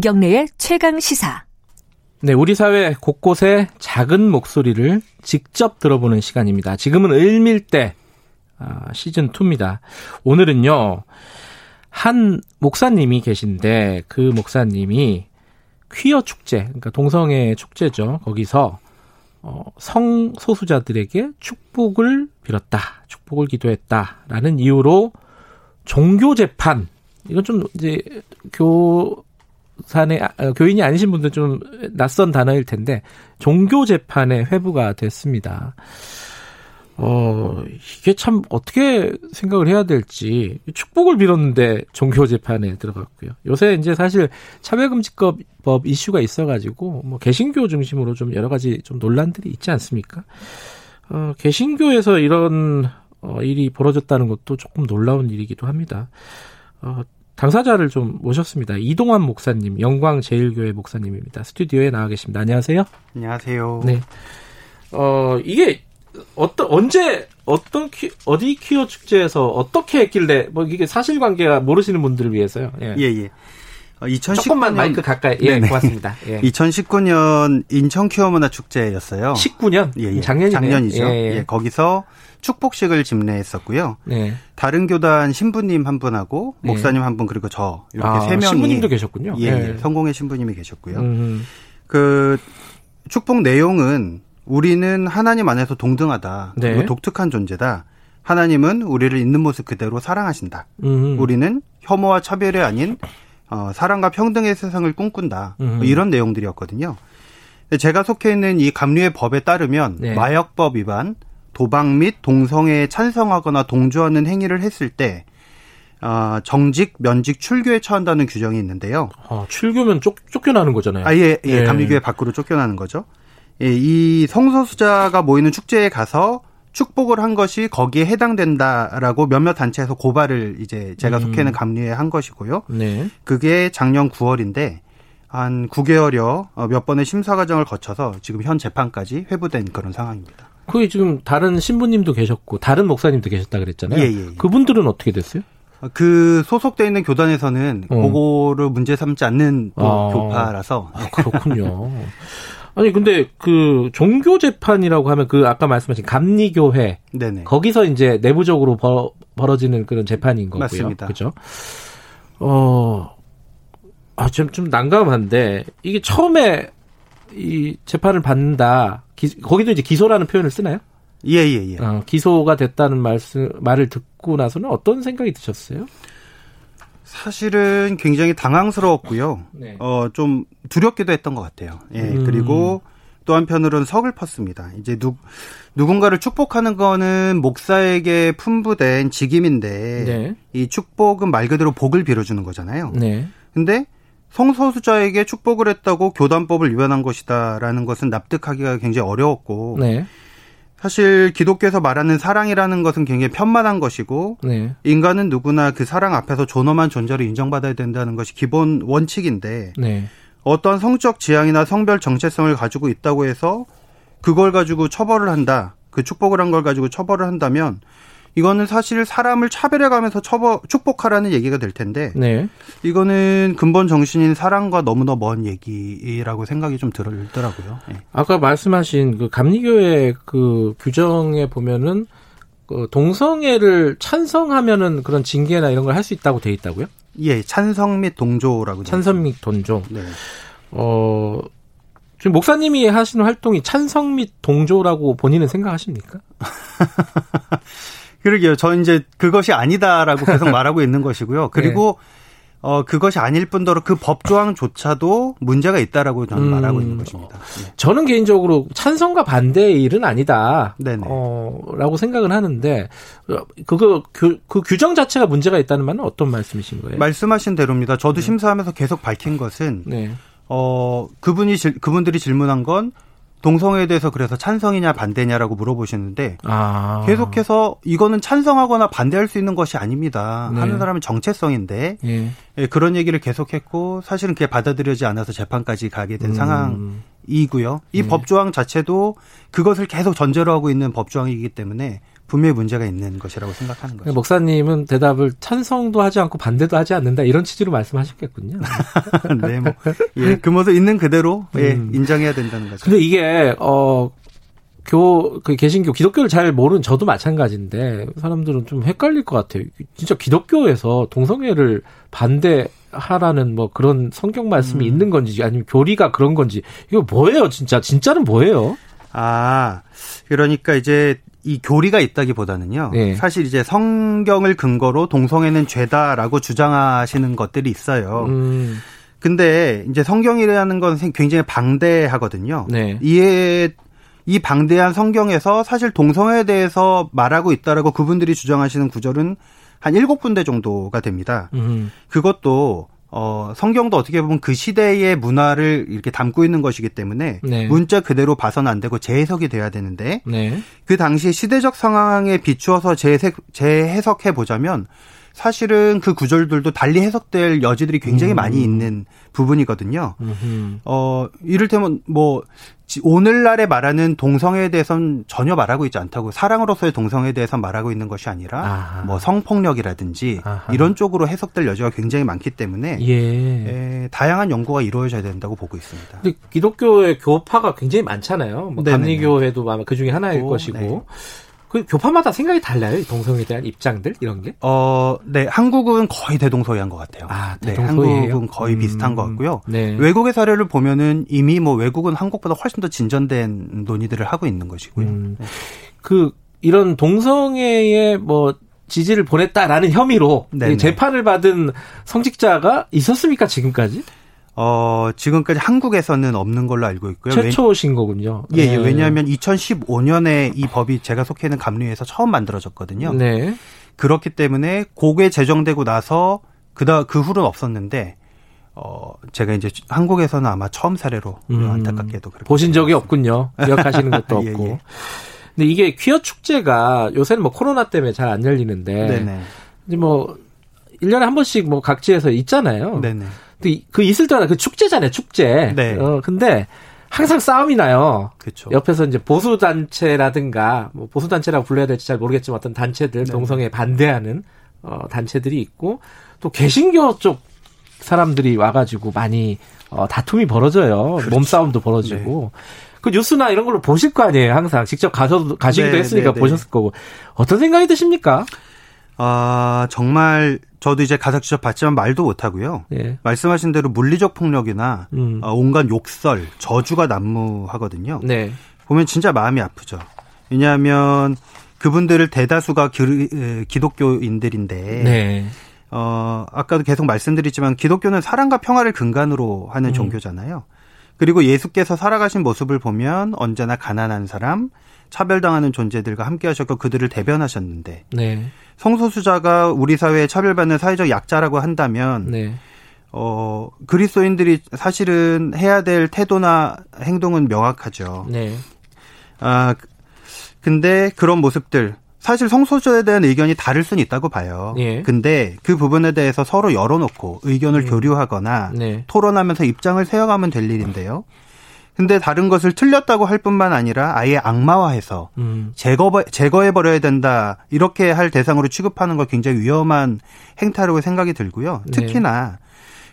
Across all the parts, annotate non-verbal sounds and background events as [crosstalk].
김경래의 최강 시사. 네, 우리 사회 곳곳에 작은 목소리를 직접 들어보는 시간입니다. 지금은 을밀대 아, 시즌 2입니다. 오늘은요. 한 목사님이 계신데 그 목사님이 퀴어 축제, 그러니까 동성애 축제죠. 거기서 어, 성소수자들에게 축복을 빌었다, 축복을 기도했다라는 이유로 종교 재판 이건 좀 이제 교 산의 아, 교인이 아니신 분들 좀 낯선 단어일 텐데 종교 재판에 회부가 됐습니다. 어, 이게 참 어떻게 생각을 해야 될지 축복을 빌었는데 종교 재판에 들어갔고요. 요새 이제 사실 차별금지법 법 이슈가 있어가지고 뭐 개신교 중심으로 좀 여러 가지 좀 논란들이 있지 않습니까? 어, 개신교에서 이런 어, 일이 벌어졌다는 것도 조금 놀라운 일이기도 합니다. 어, 당사자를 좀 모셨습니다. 이동환 목사님, 영광 제일교회 목사님입니다. 스튜디오에 나와 계십니다. 안녕하세요. 안녕하세요. 네. 어, 이게 어떤 언제 어떤 퀴, 어디 퀴어 축제에서 어떻게 했길래 뭐 이게 사실관계가 모르시는 분들을 위해서요. 예, 예. 예. 2019년 어, 조금만 마이크 가까이 예 네네. 고맙습니다. 예. [laughs] 2019년 인천 퀴어 문화 축제였어요. 19년? 예, 예. 작년이네요. 작년이죠. 예, 예. 예, 거기서 축복식을 집례했었고요. 네. 다른 교단 신부님 한 분하고 네. 목사님 한 분 그리고 저 이렇게 아, 세 명이 신부님도 계셨군요. 예, 예. 성공의 신부님이 계셨고요. 음. 그 축복 내용은 우리는 하나님 안에서 동등하다. 네. 그리고 독특한 존재다. 하나님은 우리를 있는 모습 그대로 사랑하신다. 음. 우리는 혐오와 차별이 아닌 어, 사랑과 평등의 세상을 꿈꾼다. 뭐 음. 이런 내용들이었거든요. 제가 속해 있는 이 감리의 법에 따르면 네. 마약법 위반, 도박 및 동성애에 찬성하거나 동조하는 행위를 했을 때 어, 정직, 면직, 출교에 처한다는 규정이 있는데요. 아, 출교면 쫓, 쫓겨나는 거잖아요. 아, 예, 예. 예. 감리교회 밖으로 쫓겨나는 거죠. 예, 이 성소수자가 모이는 축제에 가서 축복을 한 것이 거기에 해당된다라고 몇몇 단체에서 고발을 이제 제가 음. 속해 있는 감리에 한 것이고요. 네. 그게 작년 9월인데 한 9개월여 어, 몇 번의 심사 과정을 거쳐서 지금 현 재판까지 회부된 그런 상황입니다. 그게 지금 다른 신부님도 계셨고 다른 목사님도 계셨다 그랬잖아요. 예, 예, 예. 그분들은 어떻게 됐어요? 그 소속돼 있는 교단에서는 어. 그거를 문제 삼지 않는 아. 교파라서 아, 그렇군요. [laughs] 아니 근데 그 종교 재판이라고 하면 그 아까 말씀하신 감리교회 네네. 거기서 이제 내부적으로 벌, 벌어지는 그런 재판인 거고요. 맞습니다. 그죠? 어. 아, 좀, 좀 난감한데, 이게 처음에 이 재판을 받는다, 기, 거기도 이제 기소라는 표현을 쓰나요? 예, 예, 예. 어, 기소가 됐다는 말씀, 말을 듣고 나서는 어떤 생각이 드셨어요? 사실은 굉장히 당황스러웠고요. 네. 어, 좀 두렵기도 했던 것 같아요. 예. 음. 그리고 또 한편으로는 서글펐습니다. 이제 누, 누군가를 축복하는 거는 목사에게 품부된 직임인데 네. 이 축복은 말 그대로 복을 빌어주는 거잖아요. 네. 근데 성소수자에게 축복을 했다고 교단법을 위반한 것이다라는 것은 납득하기가 굉장히 어려웠고 네. 사실 기독교에서 말하는 사랑이라는 것은 굉장히 편만한 것이고 네. 인간은 누구나 그 사랑 앞에서 존엄한 존재로 인정받아야 된다는 것이 기본 원칙인데 네. 어떤 성적 지향이나 성별 정체성을 가지고 있다고 해서 그걸 가지고 처벌을 한다. 그 축복을 한 걸 가지고 처벌을 한다면 이거는 사실 사람을 차별해가면서 처벌, 축복하라는 얘기가 될 텐데, 네. 이거는 근본 정신인 사랑과 너무나 먼 얘기라고 생각이 좀 들더라고요. 네. 아까 말씀하신 그 감리교회 그 규정에 보면은 그 동성애를 찬성하면은 그런 징계나 이런 걸 할 수 있다고 돼 있다고요? 예, 찬성 및 동조라고. 찬성 및 동조. 네. 어, 지금 목사님이 하시는 활동이 찬성 및 동조라고 본인은 생각하십니까? [laughs] 그러게요. 저 이제 그것이 아니다라고 계속 [laughs] 말하고 있는 것이고요. 그리고 네. 어 그것이 아닐 뿐더러 그 법 조항조차도 문제가 있다라고 저는 음, 말하고 있는 것입니다. 네. 저는 개인적으로 찬성과 반대의 일은 아니다. 네네. 어 라고 생각은 하는데 그거 그, 그 규정 자체가 문제가 있다는 말은 어떤 말씀이신 거예요? 말씀하신 대로입니다. 저도 네. 심사하면서 계속 밝힌 것은 네. 어 그분이 그분들이 질문한 건 동성애에 대해서 그래서 찬성이냐 반대냐라고 물어보시는데 아. 계속해서 이거는 찬성하거나 반대할 수 있는 것이 아닙니다. 네. 하는 사람은 정체성인데 예. 예, 그런 얘기를 계속했고 사실은 그게 받아들여지지 않아서 재판까지 가게 된 음. 상황이고요. 이 네. 법조항 자체도 그것을 계속 전제로 하고 있는 법조항이기 때문에 분명히 문제가 있는 것이라고 생각하는 거죠. 목사님은 대답을 찬성도 하지 않고 반대도 하지 않는다 이런 취지로 말씀하셨겠군요. [laughs] 네, 뭐, 예, 그 모습 있는 그대로 예, 음. 인정해야 된다는 거죠. 근데 이게 어. 교, 그 개신교, 기독교를 잘 모르는 저도 마찬가지인데, 사람들은 좀 헷갈릴 것 같아요. 진짜 기독교에서 동성애를 반대하라는 뭐 그런 성경 말씀이 음. 있는 건지, 아니면 교리가 그런 건지, 이거 뭐예요, 진짜? 진짜는 뭐예요? 아, 그러니까 이제 이 교리가 있다기보다는요. 네. 사실 이제 성경을 근거로 동성애는 죄다라고 주장하시는 것들이 있어요. 음. 근데 이제 성경이라는 건 굉장히 방대하거든요. 네. 이에 이 방대한 성경에서 사실 동성애에 대해서 말하고 있다라고 그분들이 주장하시는 구절은 한 일곱 군데 정도가 됩니다. 음. 그것도 어, 성경도 어떻게 보면 그 시대의 문화를 이렇게 담고 있는 것이기 때문에 네. 문자 그대로 봐서는 안 되고 재해석이 돼야 되는데 네. 그 당시 시대적 상황에 비추어서 재해석, 재해석해 보자면 사실은 그 구절들도 달리 해석될 여지들이 굉장히 음. 많이 있는 부분이거든요. 음흠. 어, 이를테면 뭐 오늘날에 말하는 동성애에 대해서는 전혀 말하고 있지 않다고 사랑으로서의 동성애에 대해서 말하고 있는 것이 아니라 아하. 뭐 성폭력이라든지 아하. 이런 쪽으로 해석될 여지가 굉장히 많기 때문에 예. 에, 다양한 연구가 이루어져야 된다고 보고 있습니다. 근데 기독교의 교파가 굉장히 많잖아요. 뭐 감리교회도 아마 그 중에 하나일 오, 것이고. 네. 그 교파마다 생각이 달라요. 동성애에 대한 입장들 이런 게? 어, 네. 한국은 거의 대동소이한 것 같아요. 아, 대동소이에요? 네, 한국은 거의 음, 비슷한 것 같고요. 네. 외국의 사례를 보면은 이미 뭐 외국은 한국보다 훨씬 더 진전된 논의들을 하고 있는 것이고요. 음, 네. 그 이런 동성애의 뭐 지지를 보냈다라는 혐의로 재판을 받은 성직자가 있었습니까 지금까지? 어, 지금까지 한국에서는 없는 걸로 알고 있고요. 최초신 거군요. 예, 예, 네. 왜냐하면 2015년에 이 법이 제가 속해 있는 감리에서 처음 만들어졌거든요. 네. 그렇기 때문에 고게 제정되고 나서 그다 그 후로는 없었는데 어 제가 이제 한국에서는 아마 처음 사례로 음, 안타깝게도 그렇게 보신 적이 없군요. 기억하시는 것도 [laughs] 예, 없고. 예. 근데 이게 퀴어 축제가 요새는 뭐 코로나 때문에 잘 안 열리는데 네네. 이제 뭐 1년에 한 번씩 뭐 각지에서 있잖아요. 네네. 그 있을 때마다 그 축제잖아요, 축제. 네. 어, 근데 항상 싸움이 나요. 그렇죠. 옆에서 이제 보수 단체라든가 뭐 보수 단체라고 불러야 될지 잘 모르겠지만 어떤 단체들 네. 동성애 반대하는 어 단체들이 있고 또 개신교 쪽 사람들이 와가지고 많이 어 다툼이 벌어져요. 그렇죠. 몸싸움도 벌어지고. 네. 그 뉴스나 이런 걸로 보실 거 아니에요. 항상 직접 가서 가시기도 네, 했으니까 네, 네. 보셨을 거고 어떤 생각이 드십니까? 아 정말 저도 이제 가사 직접 봤지만 말도 못하고요. 예. 말씀하신 대로 물리적 폭력이나 음. 어, 온갖 욕설, 저주가 난무하거든요. 네. 보면 진짜 마음이 아프죠. 왜냐하면 그분들을 대다수가 기, 독교인들인데 네. 어, 아까도 계속 말씀드렸지만 기독교는 사랑과 평화를 근간으로 하는 음. 종교잖아요. 그리고 예수께서 살아가신 모습을 보면 언제나 가난한 사람, 차별당하는 존재들과 함께 하셨고 그들을 대변하셨는데 네. 성소수자가 우리 사회에 차별받는 사회적 약자라고 한다면 네. 어 그리스도인들이 사실은 해야 될 태도나 행동은 명확하죠. 네. 아 근데 그런 모습들 사실 성소수자에 대한 의견이 다를 수는 있다고 봐요. 예. 근데 그 부분에 대해서 서로 열어놓고 의견을 음. 교류하거나 네. 토론하면서 입장을 세워가면 될 일인데요. 근데 다른 것을 틀렸다고 할 뿐만 아니라 아예 악마화해서 음. 제거 제거해 버려야 된다 이렇게 할 대상으로 취급하는 거 굉장히 위험한 행태라고 생각이 들고요. 네. 특히나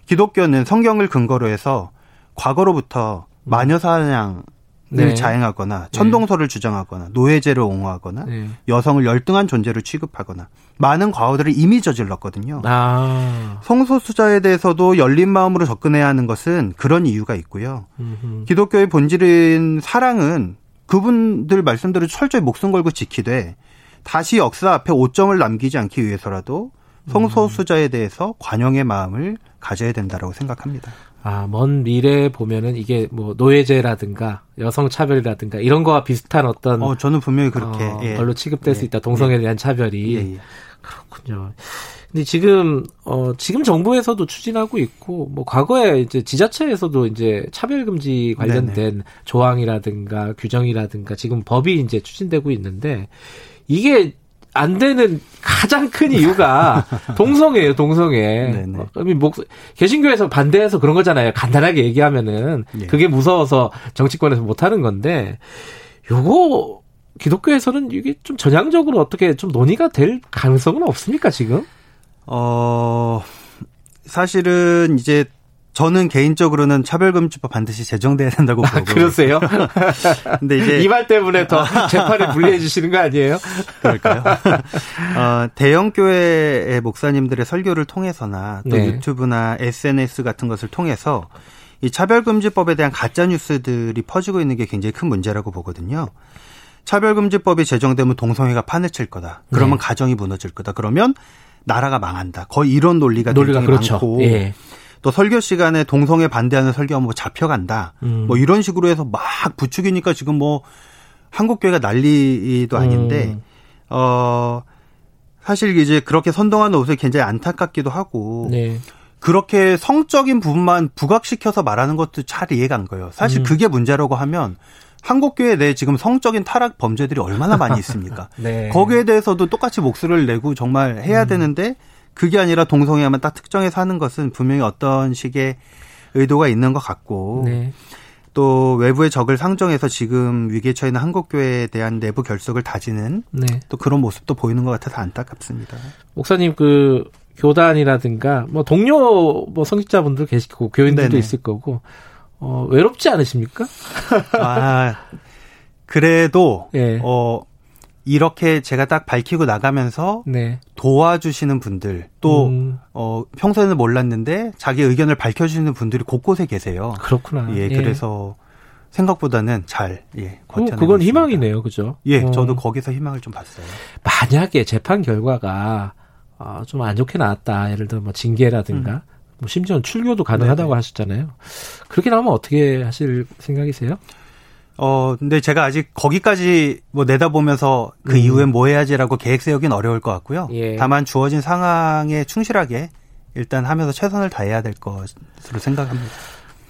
기독교는 성경을 근거로 해서 과거로부터 마녀 사냥 네. 자행하거나 네. 천동설을 네. 주장하거나 노예제를 옹호하거나 네. 여성을 열등한 존재로 취급하거나 많은 과오들을 이미 저질렀거든요. 아. 성소수자에 대해서도 열린 마음으로 접근해야 하는 것은 그런 이유가 있고요. 음흠. 기독교의 본질인 사랑은 그분들 말씀대로 철저히 목숨 걸고 지키되 다시 역사 앞에 오점을 남기지 않기 위해서라도 성소수자에 대해서 관용의 마음을 가져야 된다라고 생각합니다. 아, 먼 미래에 보면은 이게 뭐 노예제라든가 여성 차별이라든가 이런 거와 비슷한 어떤 어, 저는 분명히 그렇게 어, 예. 걸로 취급될 예. 수 있다. 동성에 예. 대한 차별이. 예, 예. 그렇군요. 근데 지금 어 지금 정부에서도 추진하고 있고 뭐 과거에 이제 지자체에서도 이제 차별 금지 관련된 네네. 조항이라든가 규정이라든가 지금 법이 이제 추진되고 있는데 이게 안 되는 가장 큰 이유가 [laughs] 동성애예요, 동성애. 어, 목, 개신교에서 반대해서 그런 거잖아요. 간단하게 얘기하면은 예. 그게 무서워서 정치권에서 못 하는 건데 요거 기독교에서는 이게 좀 전향적으로 어떻게 좀 논의가 될 가능성은 없습니까 지금? 어 사실은 이제 저는 개인적으로는 차별금지법 반드시 제정돼야 된다고 아, 보고. 아, 그러세요? [laughs] 근데 이제 이 말 때문에 더 재판을 불리해 주시는 거 아니에요? 그럴까요? 어, 대형 교회의 목사님들의 설교를 통해서나 또 네. 유튜브나 SNS 같은 것을 통해서 이 차별금지법에 대한 가짜 뉴스들이 퍼지고 있는 게 굉장히 큰 문제라고 보거든요. 차별금지법이 제정되면 동성애가 판을 칠 거다. 그러면 네. 가정이 무너질 거다. 그러면 나라가 망한다. 거의 이런 논리가 논리가 그렇죠. 많고 예. 또 설교 시간에 동성애 반대하는 설교하면 뭐 잡혀간다. 음. 뭐 이런 식으로 해서 막 부추기니까 지금 뭐 한국 교회가 난리도 아닌데 음. 어 사실 이제 그렇게 선동하는 옷을 굉장히 안타깝기도 하고 네. 그렇게 성적인 부분만 부각시켜서 말하는 것도 잘 이해가 안 가요. 사실 음. 그게 문제라고 하면 한국 교회 내에 지금 성적인 타락 범죄들이 얼마나 많이 있습니까? [laughs] 네. 거기에 대해서도 똑같이 목소리를 내고 정말 해야 음. 되는데 그게 아니라 동성애만 딱 특정해서 하는 것은 분명히 어떤 식의 의도가 있는 것 같고 네. 또 외부의 적을 상정해서 지금 위기에 처해 있는 한국교회에 대한 내부 결속을 다지는 네. 또 그런 모습도 보이는 것 같아서 안타깝습니다. 목사님 그 교단이라든가 뭐 동료 뭐 성직자분들 계시고 교인들도 네네. 있을 거고 어 외롭지 않으십니까? [laughs] 아 그래도 네. 어 이렇게 제가 딱 밝히고 나가면서 네. 도와주시는 분들 또 음. 어, 평소에는 몰랐는데 자기 의견을 밝혀주시는 분들이 곳곳에 계세요. 그렇구나. 예, 예. 그래서 생각보다는 잘 예, 어, 그건 희망이네요, 그죠? 예, 어. 저도 거기서 희망을 좀 봤어요. 만약에 재판 결과가 어, 좀 안 좋게 나왔다, 예를 들어 뭐 징계라든가. 음. 뭐 심지어는 출교도 가능하다고 네네. 하셨잖아요. 그렇게 나오면 어떻게 하실 생각이세요? 어, 근데 제가 아직 거기까지 뭐 내다보면서 그 음. 이후에 뭐 해야지라고 계획 세우긴 어려울 것 같고요. 예. 다만 주어진 상황에 충실하게 일단 하면서 최선을 다해야 될 것으로 생각합니다.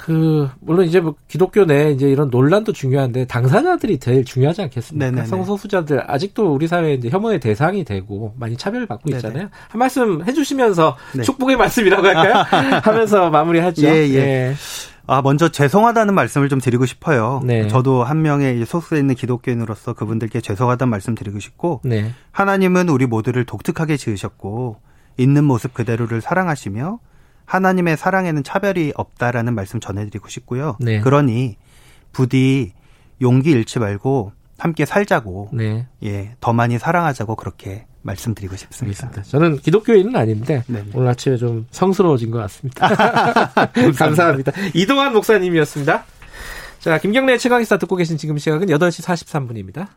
그 물론 이제 뭐 기독교 내 이제 이런 논란도 중요한데 당사자들이 제일 중요하지 않겠습니까? 네네네. 성소수자들 아직도 우리 사회에 이제 혐오의 대상이 되고 많이 차별을 받고 있잖아요. 한 말씀 해주시면서 네. 축복의 말씀이라고 할까요? [laughs] 하면서 마무리하죠. 예, 예. 예. 아, 먼저 죄송하다는 말씀을 좀 드리고 싶어요. 네. 저도 한 명의 소속돼 있는 기독교인으로서 그분들께 죄송하다는 말씀 드리고 싶고, 네. 하나님은 우리 모두를 독특하게 지으셨고, 있는 모습 그대로를 사랑하시며, 하나님의 사랑에는 차별이 없다라는 말씀 전해드리고 싶고요. 네. 그러니, 부디 용기 잃지 말고 함께 살자고, 네. 예, 더 많이 사랑하자고 그렇게 말씀드리고 싶습니다. 알겠습니다. 저는 기독교인은 아닌데 네네. 오늘 아침에 좀 성스러워진 것 같습니다. [laughs] 감사합니다. 이동환 목사님이었습니다. 자, 김경래 최강의사 듣고 계신 지금 시각은 8시 43분입니다.